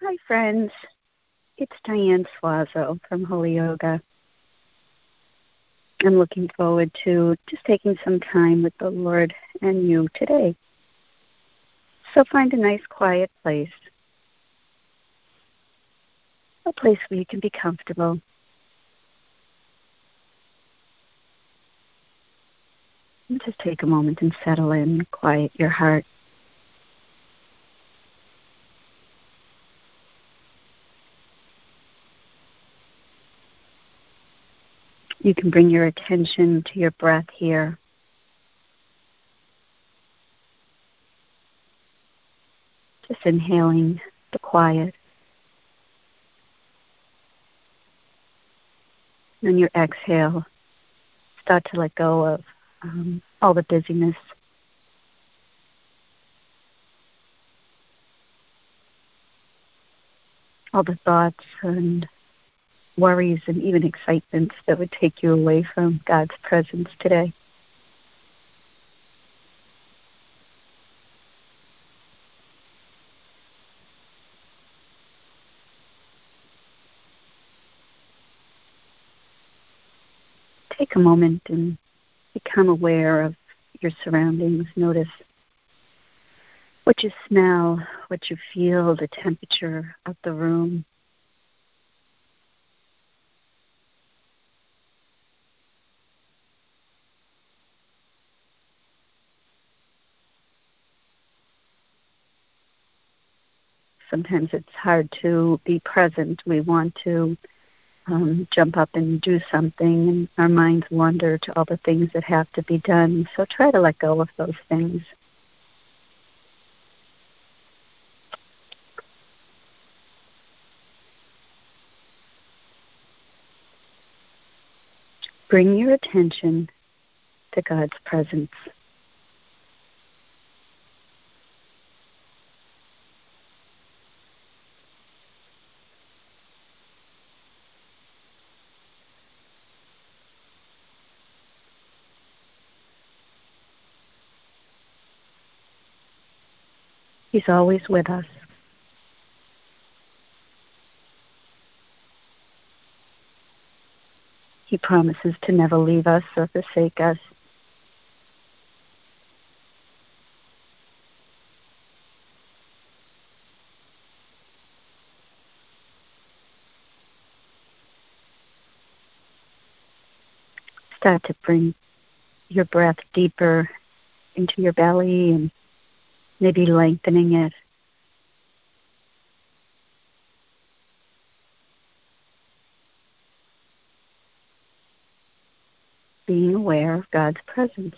Hi, friends. It's Diane Suazo from Holy Yoga. I'm looking forward to just taking some time with the Lord and you today. So find a nice quiet place, a place where you can be comfortable. Just take a moment and settle in, quiet your heart. You can bring your attention to your breath here. Just inhaling the quiet. And your exhale, start to let go of um, all the busyness. All the thoughts and worries and even excitements that would take you away from God's presence today. Take a moment and become aware of your surroundings. Notice what you smell, what you feel, the temperature of the room. Sometimes it's hard to be present. We want to um, jump up and do something, and our minds wander to all the things that have to be done. So try to let go of those things. Bring your attention to God's presence. He's always with us. He promises to never leave us or forsake us. Start to bring your breath deeper into your belly and maybe lengthening it. Being aware of God's presence.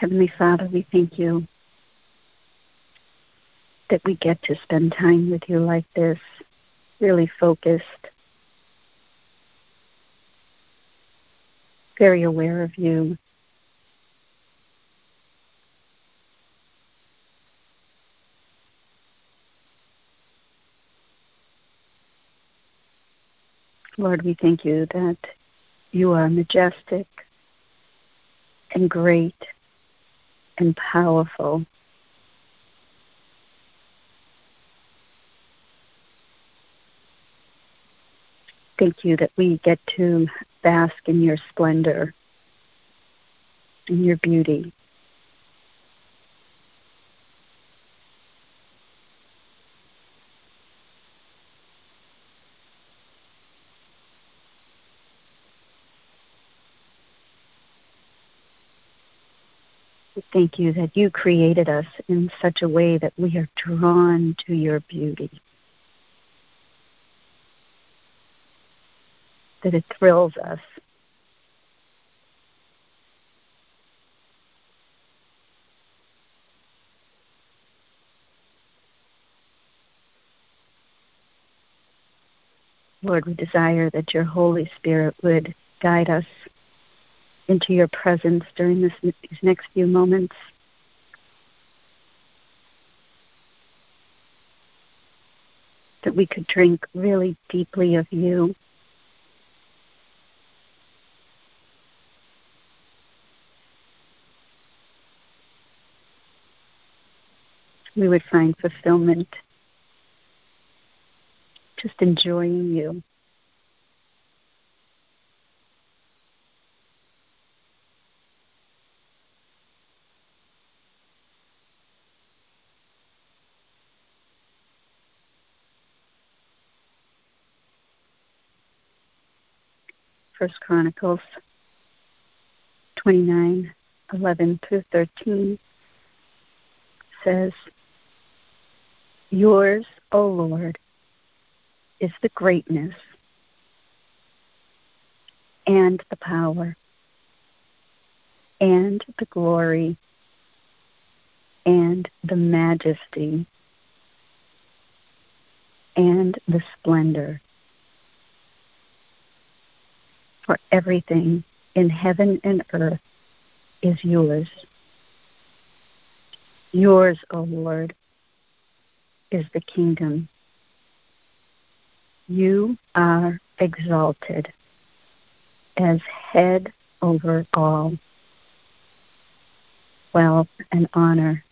Heavenly Father, we thank you that we get to spend time with you like this, really focused, very aware of you. Lord, we thank you that you are majestic and great and powerful. Thank you that we get to bask in your splendor, in your beauty. Thank you that you created us in such a way that we are drawn to your beauty. That it thrills us. Lord, we desire that your Holy Spirit would guide us into your presence during this, these next few moments. That we could drink really deeply of you. We would find fulfillment just enjoying you. First Chronicles 29, 11 through 13 says, Yours, O Lord, is the greatness and the power and the glory and the majesty and the splendor. For everything in heaven and earth is yours. Yours, O Lord, is the kingdom you are exalted as head over all. Wealth and honor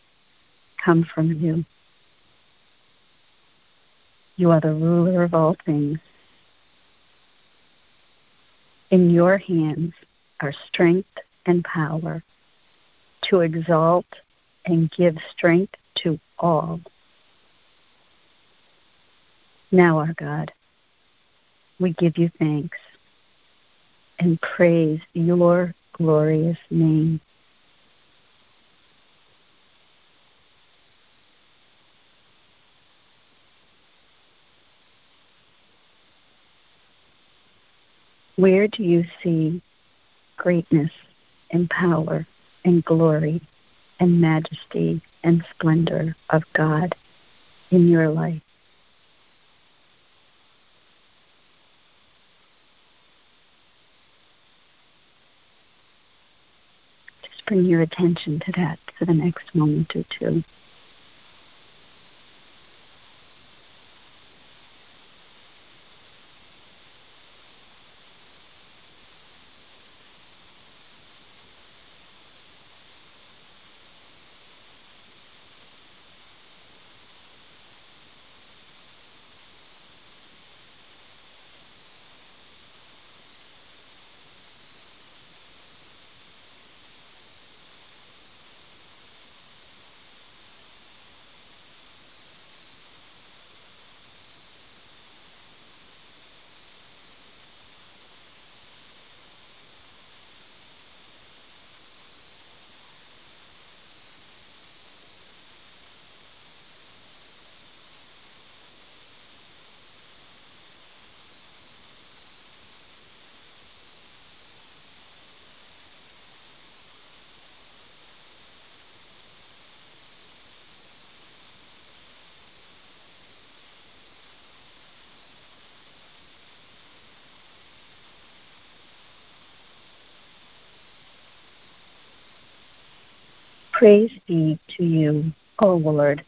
come from you. You are the ruler of all things. In your hands are strength and power to exalt and give strength to all. Now, our God, we give you thanks and praise your glorious name. Where do you see greatness and power and glory and majesty and splendor of God in your life? Just bring your attention to that for the next moment or two. Praise be to you, O Lord,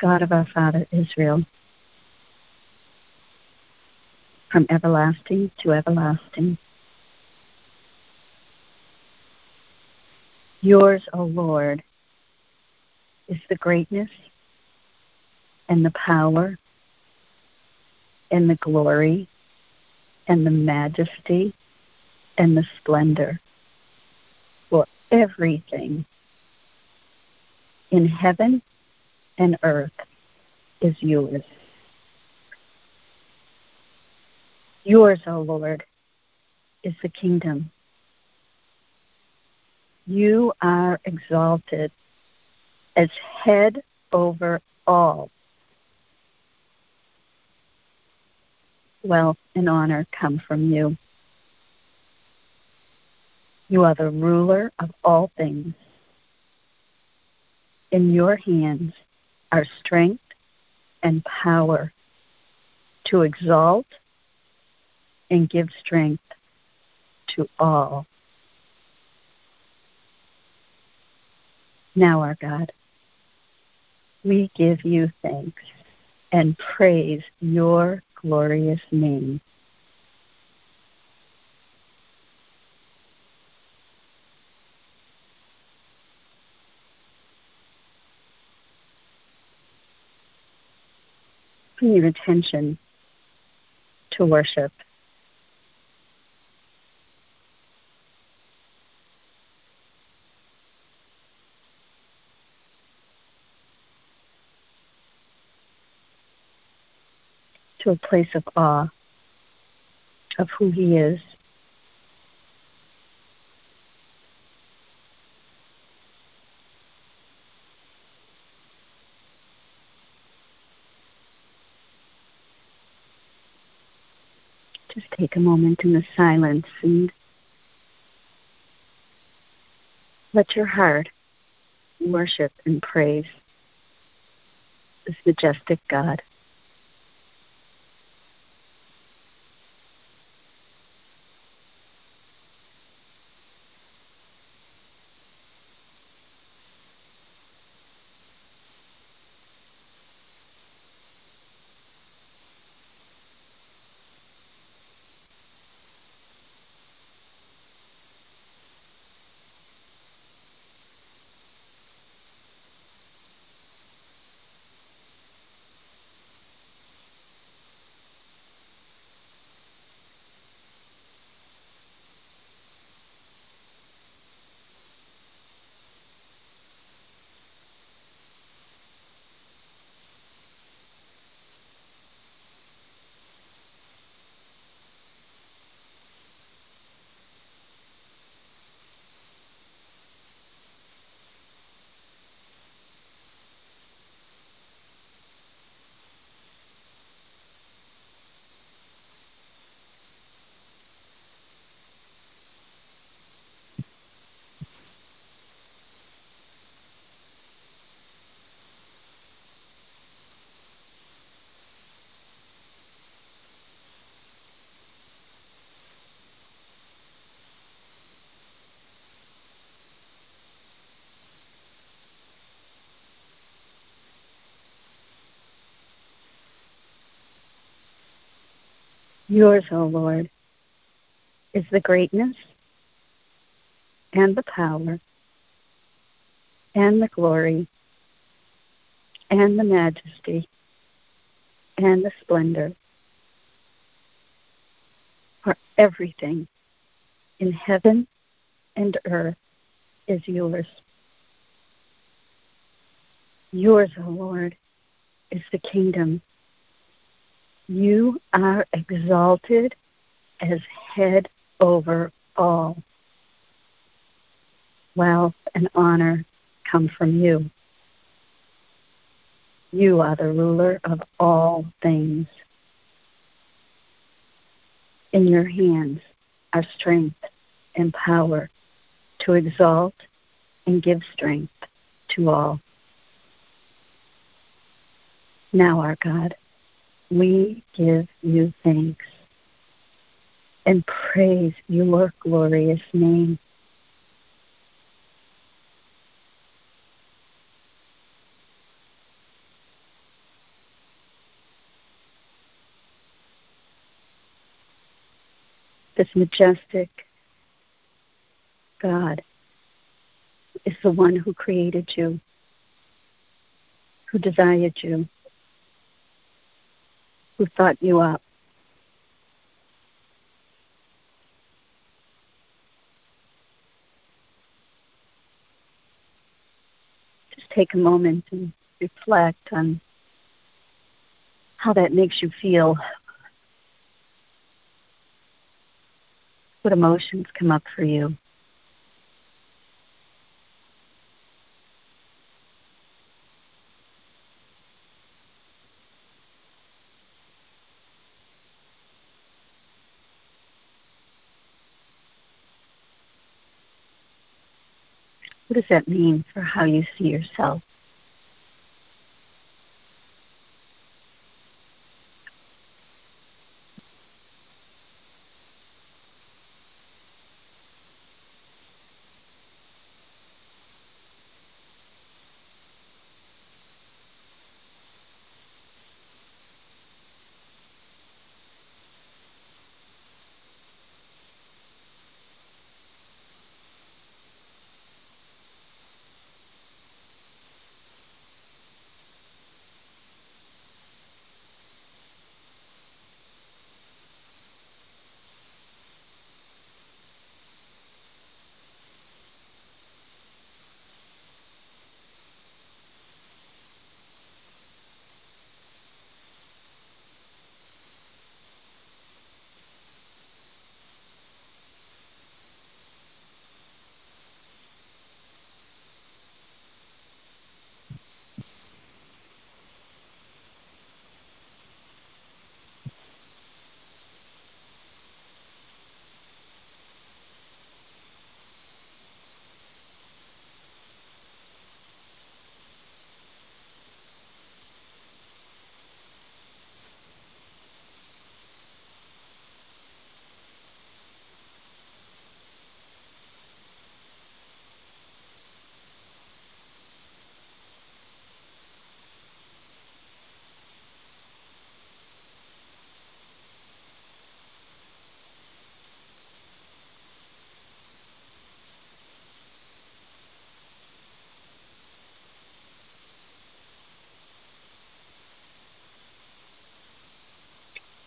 God of our Father Israel, from everlasting to everlasting. Yours, O Lord, is the greatness and the power and the glory and the majesty and the splendor everything in heaven and earth is yours. Yours, O oh Lord, is the kingdom. You are exalted as head over all. Wealth and honor come from you. You are the ruler of all things. In your hands are strength and power to exalt and give strength to all. Now, our God, we give you thanks and praise your glorious name. Your attention to worship. To a place of awe of who He is. Just take a moment in the silence and let your heart worship and praise this majestic God. Yours, O Lord, is the greatness and the power and the glory and the majesty and the splendor. For everything in heaven and earth is yours. Yours, O Lord, is the kingdom you are exalted as head over all. Wealth and honor come from you. You are the ruler of all things. In your hands are strength and power to exalt and give strength to all. Now, our God, we give you thanks and praise your glorious name. This majestic God is the one who created you, who desired you, who thought you up. Just take a moment and reflect on how that makes you feel. What emotions come up for you? What does that mean for how you see yourself?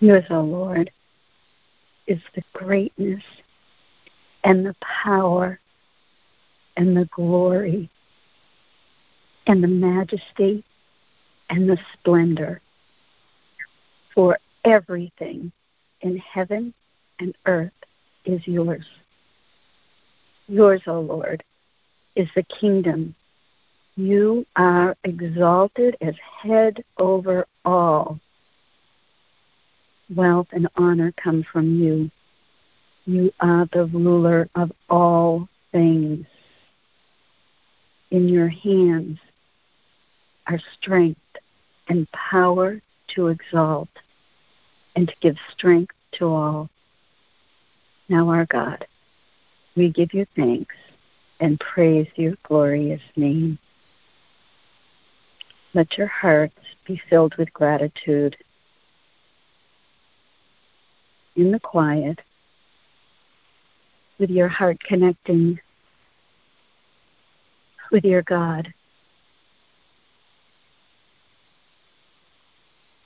Yours, O Lord, is the greatness and the power and the glory and the majesty and the splendor for everything in heaven and earth is yours. Yours, O Lord, is the kingdom. You are exalted as head over all. Wealth and honor come from you. You are the ruler of all things. In your hands are strength and power to exalt and to give strength to all. Now, our God, we give you thanks and praise your glorious name. Let your hearts be filled with gratitude. In the quiet, with your heart connecting with your God.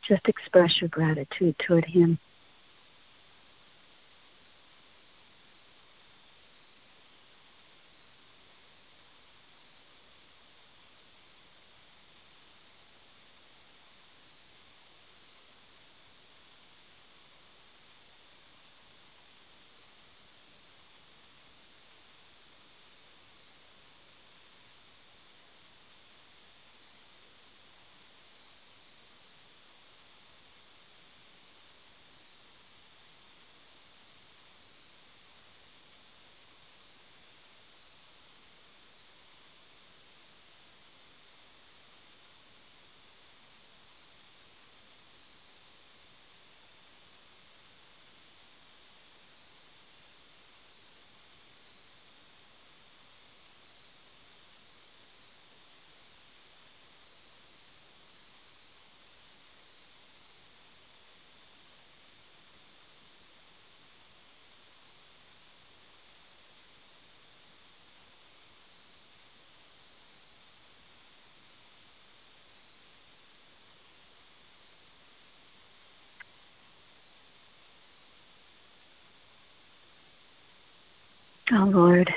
Just express your gratitude toward Him. Oh Lord,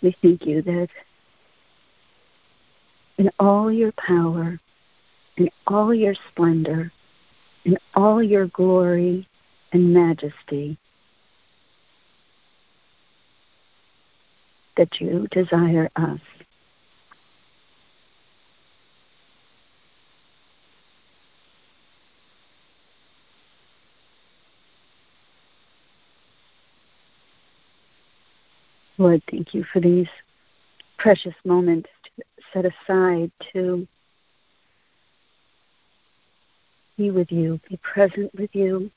we thank you that in all your power, in all your splendor, in all your glory and majesty, that you desire us Lord, thank you for these precious moments set aside to be with you, be present with you,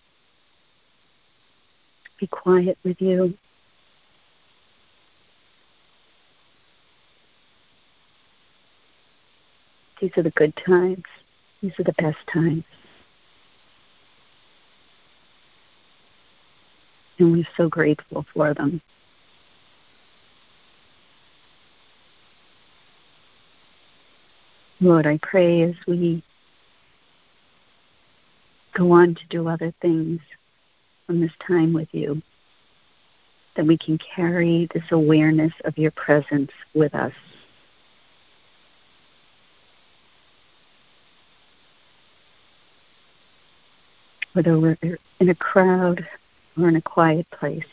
be quiet with you. These are the good times. These are the best times. And we're so grateful for them. Lord, I pray as we go on to do other things from this time with you, that we can carry this awareness of your presence with us. Whether we're in a crowd or in a quiet place,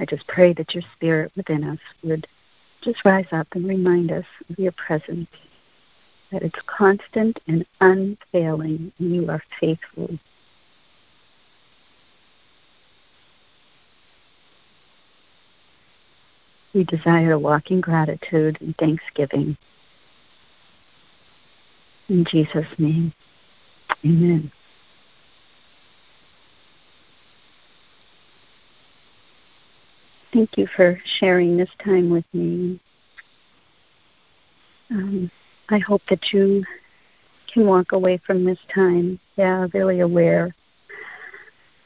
I just pray that your spirit within us would just rise up and remind us of your presence, that it's constant and unfailing, and you are faithful. We desire to walk in gratitude and thanksgiving. In Jesus' name, amen. Thank you for sharing this time with me. Um, I hope that you can walk away from this time, yeah, really aware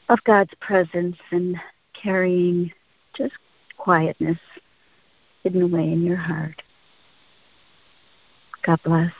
of God's presence and carrying just quietness hidden away in your heart. God bless.